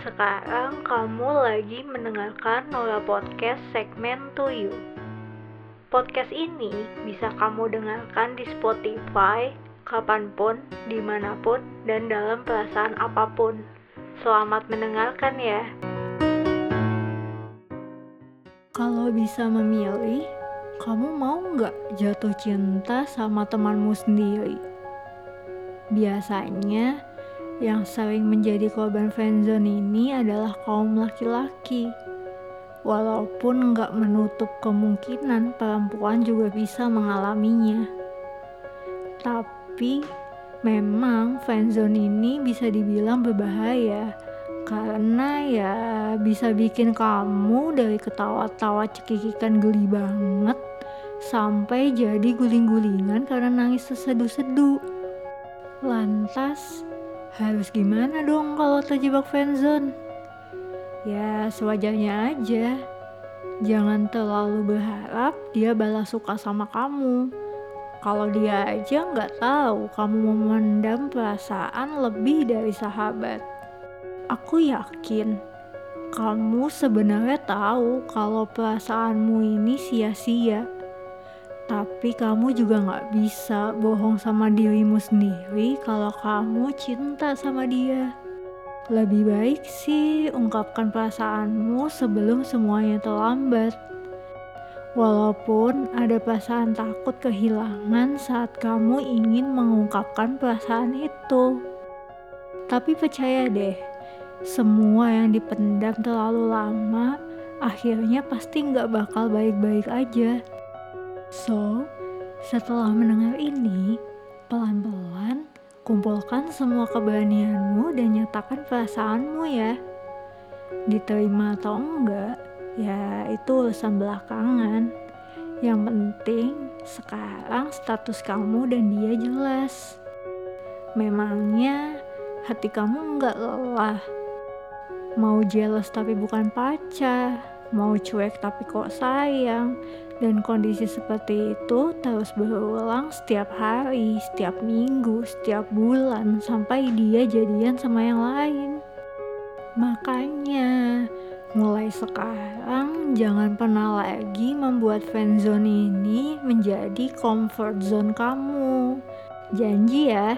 Sekarang kamu lagi mendengarkan Nora Podcast segmen To You. Podcast ini bisa kamu dengarkan di Spotify, kapan pun, di mana pun, dan dalam perasaan apa pun. Selamat mendengarkan ya. Kalau bisa memilih, kamu mau nggak jatuh cinta sama temanmu sendiri? Biasanya, yang sering menjadi korban friendzone ini adalah kaum laki-laki. Walaupun nggak menutup kemungkinan perempuan juga bisa mengalaminya. Tapi memang friendzone ini bisa dibilang berbahaya karena ya bisa bikin kamu dari ketawa-tawa cekikikan geli banget sampai jadi guling-gulingan karena nangis sesedu-sedu. Lantas, harus gimana dong kalau terjebak fanzone? Ya sewajarnya aja. Jangan terlalu berharap dia balas suka sama kamu. Kalau dia aja nggak tahu kamu memendam perasaan lebih dari sahabat. Aku yakin kamu sebenarnya tahu kalau perasaanmu ini sia-sia tapi kamu juga gak bisa bohong sama dirimu sendiri kalau kamu cinta sama dia. Lebih baik sih ungkapkan perasaanmu sebelum semuanya terlambat. Walaupun ada perasaan takut kehilangan saat kamu ingin mengungkapkan perasaan itu. Tapi percaya deh, semua yang dipendam terlalu lama akhirnya pasti nggak bakal baik-baik aja. So, setelah mendengar ini, pelan-pelan kumpulkan semua keberanianmu dan nyatakan perasaanmu ya. Diterima atau enggak, ya itu urusan belakangan. Yang penting sekarang status kamu dan dia jelas. Memangnya hati kamu enggak lelah? Mau jealous tapi bukan pacar, mau cuek tapi kok sayang, dan kondisi seperti itu terus berulang setiap hari, setiap minggu, setiap bulan sampai dia jadian sama yang lain. Makanya, mulai sekarang jangan pernah lagi membuat friendzone ini menjadi comfort zone kamu. Janji ya,